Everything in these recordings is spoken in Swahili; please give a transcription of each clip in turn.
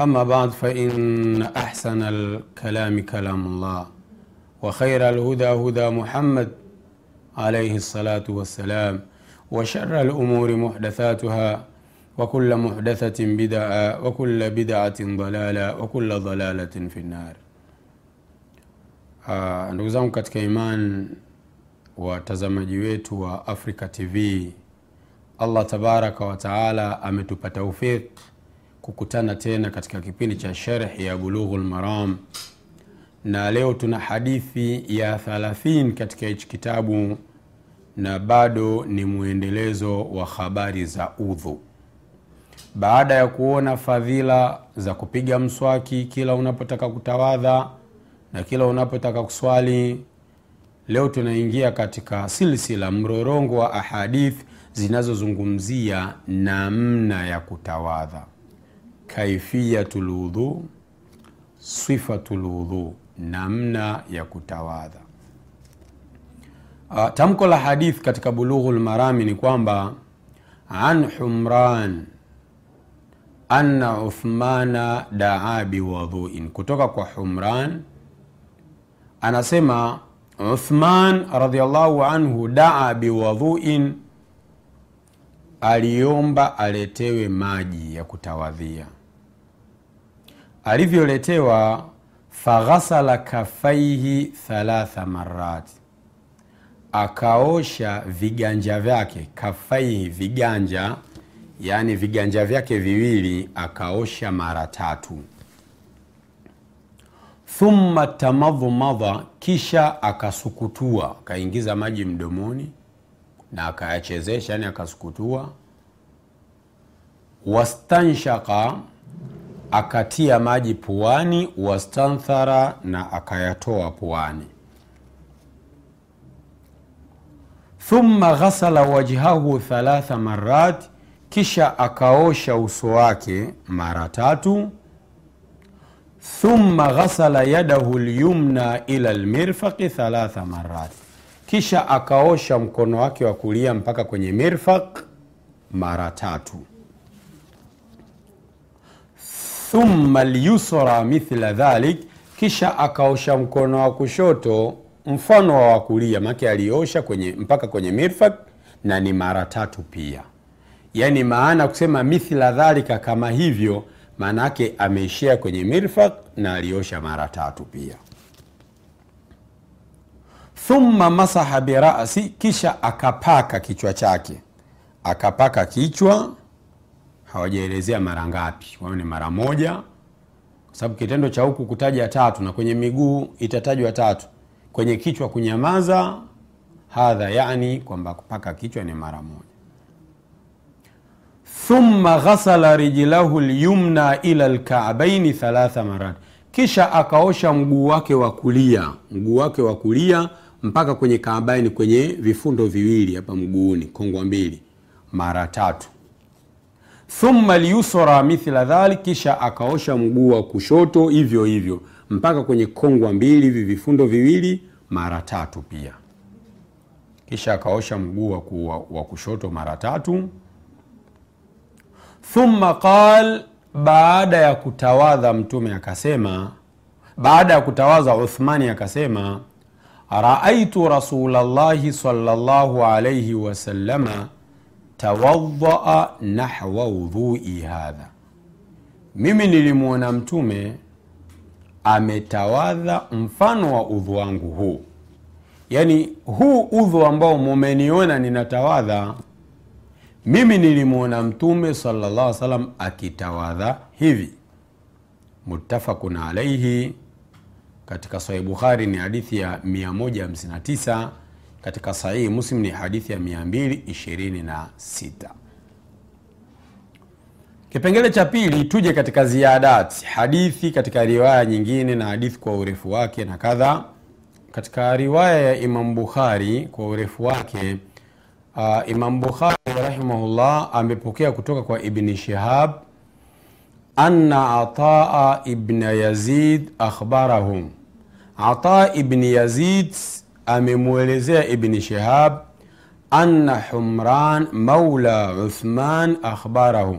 أما بعد فإن أحسن الكلام كلام الله وخير الهدى هدى محمد عليه الصلاة والسلام وشر الأمور محدثاتها وكل محدثة بدعة وكل بدعة ضلالة وكل ضلالة في النار. uh, ndugu zangu katika iman watazamaji wetu wa africa tv allah tabaraka wataala ametupa taufiq kukutana tena katika kipindi cha sherhi ya bulughu lmaram na leo tuna hadithi ya 30 katika hichi kitabu na bado ni mwendelezo wa habari za udhu. Baada ya kuona fadhila za kupiga mswaki kila unapotaka kutawadha na kila unapotaka kuswali leo tunaingia katika silsila mrorongo wa ahadith zinazozungumzia namna ya kutawadha kaifiyatu lwudhu sifatul wudhu, namna ya kutawadha. Uh, tamko la hadith katika bulughu lmarami ni kwamba an humran anna uthmana daa biwadhuin kutoka kwa humran anasema uthman radiallahu anhu daa biwadhuin aliomba aletewe maji ya kutawadhia. Alivyoletewa faghasala kafaihi thalatha marati, akaosha viganja vyake kafaihi viganja yaani viganja vyake viwili akaosha mara tatu. Thumma tamadhumadha kisha akasukutua akaingiza maji mdomoni na akayachezesha yani akasukutua. Wastanshaka akatia maji puani wastanthara na akayatoa puani. Thumma ghasala wajhahu thalatha marat kisha akaosha uso wake mara tatu. Thumma ghasala yadahu lyumna ila lmirfaqi thalatha marat kisha akaosha mkono wake wa kulia mpaka kwenye mirfaq mara tatu. Thumma lyusra mithla dhalik kisha akaosha mkono wa kushoto mfano wa wakulia make aliosha kwenye mpaka kwenye mirfaq na ni mara tatu pia. Yaani maana kusema mithla dhalika kama hivyo maana yake ameishia kwenye mirfaq na aliosha mara tatu pia thumma masaha birasi kisha akapaka kichwa chake. Akapaka kichwa hawajaelezea mara ngapi. Wao ni mara moja. Kwa sababu kitendo cha huku kutaja tatu na kwenye miguu itatajwa tatu. Kwenye kichwa kunyamaza hadha yani kwamba kupaka kichwa ni mara moja. Thumma ghasala rijlahu lyumna ila lkaabaini thalatha marat kisha akaosha mguu wake wa kulia. Mguu wake wa kulia mpaka kwenye kaabaini kwenye vifundo viwili hapa mguuni kongwa mbili mara tatu. Thumma lyusra mithla dhalik kisha akaosha mguu wa kushoto hivyo hivyo mpaka kwenye kongwa mbili hivi vifundo viwili mara tatu pia. Kisha akaosha mguu wa, kushoto mara tatu. Thumma qal baada ya kutawadha mtume akasema baada ya kutawadha uthmani akasema raaitu rasulllahi salllahu alaihi wasalama tawadhaa nahwa udhui hadha. Mimi nilimwona mtume ametawadha mfano wa udhu wangu huu. Yaani huu udhu ambao mumeniona ninatawadha mimi nilimwona mtume salllah salam akitawadha hivi. Muttafaqun alaihi katika Sahihi bukhari ni hadithi ya 159 katika sahihi muslim ni hadithi ya 226 kipengele cha pili tuje katika ziadat. Hadithi katika riwaya nyingine na hadithi kwa urefu wake na kadha. Katika riwaya ya imam bukhari kwa urefu wake uh, imam bukhari rahimahullah amepokea kutoka kwa ibni shihab anna ataa ibna yazid akhbarahum ata ibni yazid amemwelezea ibni shihab anna humran maula uthman akhbarahum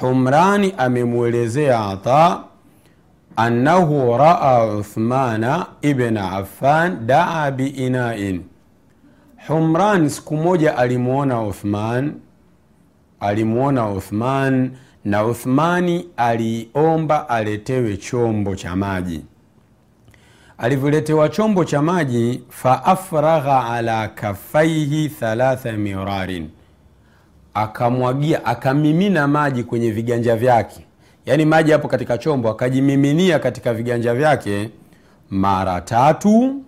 humrani amemwelezea ata annahu raa uthmana ibna affan daa biinain humran siku moja alimwona uthman alimwona uthman na uthmani aliomba aletewe chombo cha maji. Alivyoletewa chombo cha maji faafragha ala kafaihi thalatha mirarin. Akamwagia akamimina maji kwenye viganja vyake. Yaani maji hapo katika chombo akajimiminia katika viganja vyake mara tatu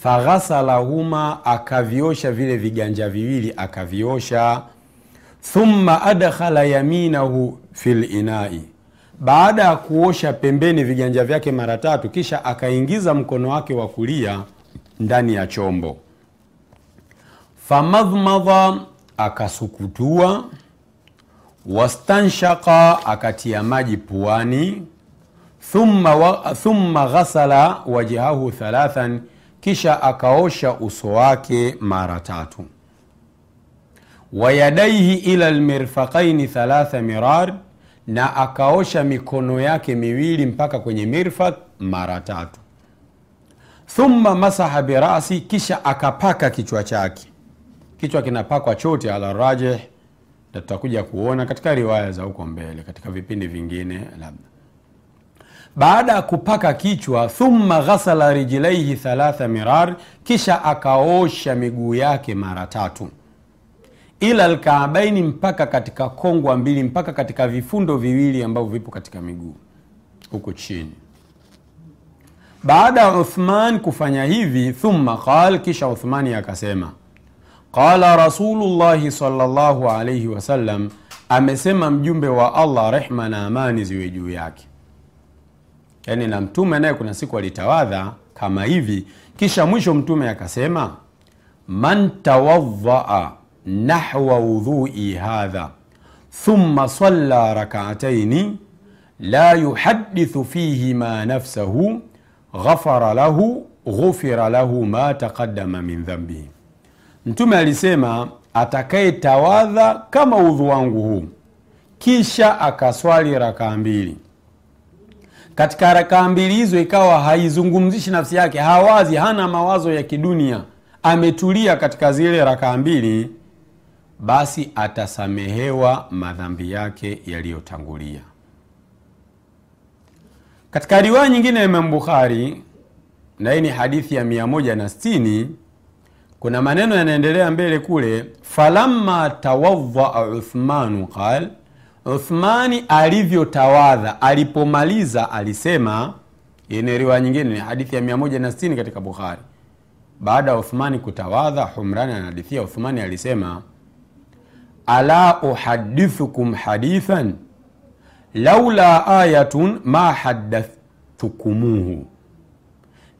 faghasalahuma akaviosha vile viganja viwili akaviosha thumma adkhala yaminahu fi linai baada ya kuosha pembeni viganja vyake mara tatu kisha akaingiza mkono wake wa kulia ndani ya chombo. Famadhmadha akasukutua. Wastanshaka akatia maji puani. Thumma, wa, thumma ghasala wajhahu thalathan kisha akaosha uso wake mara tatu wayadaihi ila lmirfaqaini thalatha mirar na akaosha mikono yake miwili mpaka kwenye mirfaq mara tatu. Thumma masaha birasi kisha akapaka kichwa chake. Kichwa kinapakwa chote ala rajih na tutakuja kuona katika riwaya za huko mbele katika vipindi vingine labda. Baada ya kupaka kichwa thumma ghasala rijlaihi thalatha mirar kisha akaosha miguu yake mara tatu ila lkaabaini mpaka katika kongwa mbili mpaka katika vifundo viwili ambavyo vipo katika miguu huku chini. Baada ya uthman kufanya hivi thumma qal kisha uthmani akasema qala rasulullahi salllahu alaihi wasallam amesema mjumbe wa allah rehma na amani ziwe juu yake. Yaani na mtume naye kuna siku alitawadha kama hivi. Kisha mwisho mtume akasema man tawadhaa nahwa wudhui hadha thumma salla rakaataini la yuhadithu fihima nafsahu ghafara lahu ghufira lahu ma taqaddama min dhambihi mtume alisema atakayetawadha kama udhu wangu huu. Kisha akaswali rakaa mbili. Katika rakaa mbili hizo ikawa haizungumzishi nafsi yake hawazi hana mawazo ya kidunia. Ametulia katika zile rakaa mbili basi atasamehewa madhambi yake yaliyotangulia. Katika riwaya nyingine ya imam bukhari na hii ni hadithi ya 160 kuna maneno yanaendelea mbele kule falamma tawadhaa uthmanu qal uthmani alivyotawadha alipomaliza alisema ni riwaya nyingine ni hadithi ya 160 katika bukhari. Baada ya uthmani kutawadha humrani anahadithia uthmani alisema ala uhadithukum hadithan? Laula ayatun ma hadathtukumuhu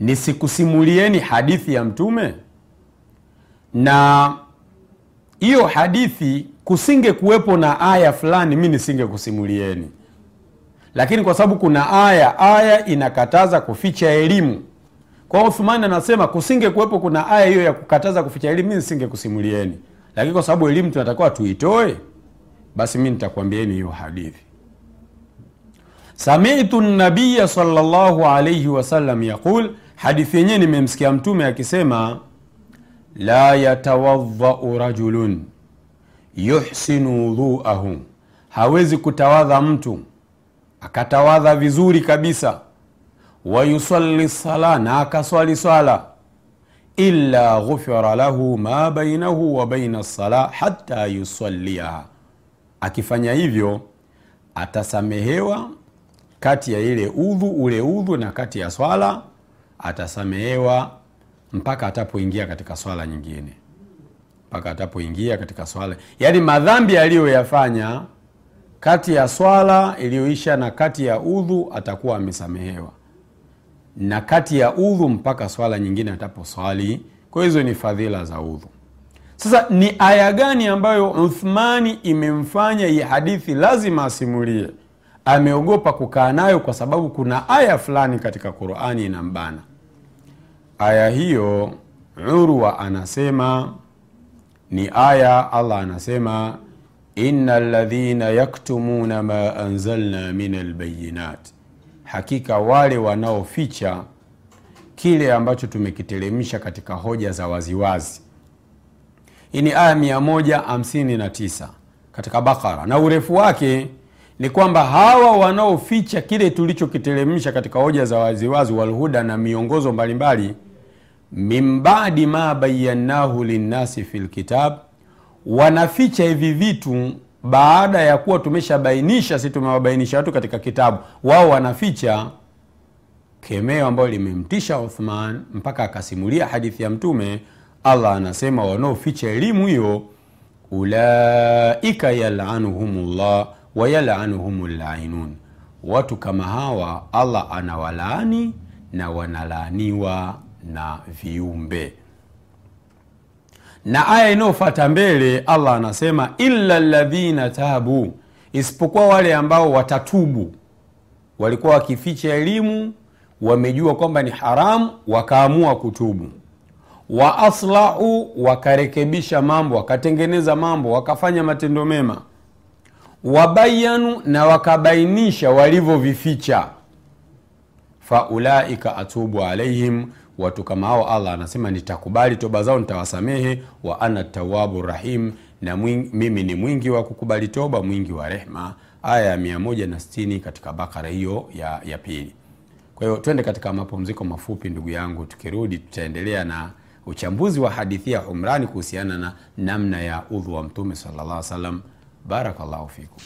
nisikusimulieni hadithi ya mtume? Na hiyo hadithi kusinge kuwepo na aya fulani mi nisingekusimulieni. Lakini kwa sababu kuna aya aya inakataza kuficha elimu. Kwa uthmani anasema kusinge kuwepo kuna aya hiyo ya kukataza kuficha elimu mi nisingekusimulieni lakini kwa sababu elimu tunatakiwa tuitoe basi mi nitakwambieni hiyo hadithi. Samitu nabiya salllahu alaihi wasallam yaqul hadithi yenyewe nimemsikia mtume akisema la yatawadhau rajulun yuhsinu wudhuahu hawezi kutawadha mtu akatawadha vizuri kabisa. Wayusalli sala na akaswali swala illa ghufira lahu ma bainahu wa baina lsala hata yusaliaha akifanya hivyo atasamehewa kati ya ile udhu ule udhu na kati ya swala atasamehewa mpaka atapoingia katika swala nyingine. Mpaka atapoingia katika swala. Yaani madhambi aliyoyafanya kati ya swala iliyoisha na kati ya udhu atakuwa amesamehewa na kati ya udhu mpaka swala nyingine ataposwali. Kwa hizo ni fadhila za udhu. Sasa ni aya gani ambayo uthmani imemfanya hii hadithi lazima asimulie? Ameogopa kukaa nayo kwa sababu kuna aya fulani katika qurani inambana. Aya hiyo urwa anasema ni aya allah anasema ina ladhina yaktumuna ma anzalna min albayinat hakika wale wanaoficha kile ambacho tumekiteremsha katika hoja za waziwazi. Hii ni aya 159 katika bakara. Na urefu wake ni kwamba hawa wanaoficha kile tulichokiteremsha katika hoja za waziwazi walhuda na miongozo mbalimbali mimbadi ma bayannahu linnasi fi lkitab wanaficha hivi vitu baada ya kuwa tumeshabainisha si tumewabainisha watu katika kitabu wao wanaficha kemeo ambayo limemtisha uthman mpaka akasimulia hadithi ya mtume. Allah anasema wanaoficha elimu hiyo ulaika yalanuhum llah wayalanuhum llainun watu kama hawa allah anawalaani na wanalaaniwa na viumbe na aya inayofata mbele allah anasema illa ladhina tabu isipokuwa wale ambao watatubu. Walikuwa wakificha elimu wamejua kwamba ni haramu wakaamua kutubu. Wa aslahu wakarekebisha mambo wakatengeneza mambo wakafanya matendo mema. Wabayanu na wakabainisha walivyovificha. Faulaika atubu alaihim watu kama hao allah anasema nitakubali toba zao nitawasamehe wa ana tawabu rahim na mwing, mimi ni mwingi wa kukubali toba mwingi wa rehma aya ya 160 katika bakara hiyo ya, ya pili. Kwa hiyo twende katika mapumziko mafupi ndugu yangu tukirudi tutaendelea na uchambuzi wa hadithi ya umrani kuhusiana na namna ya udhu wa mtume sallallahu alaihi wasallam. Fikum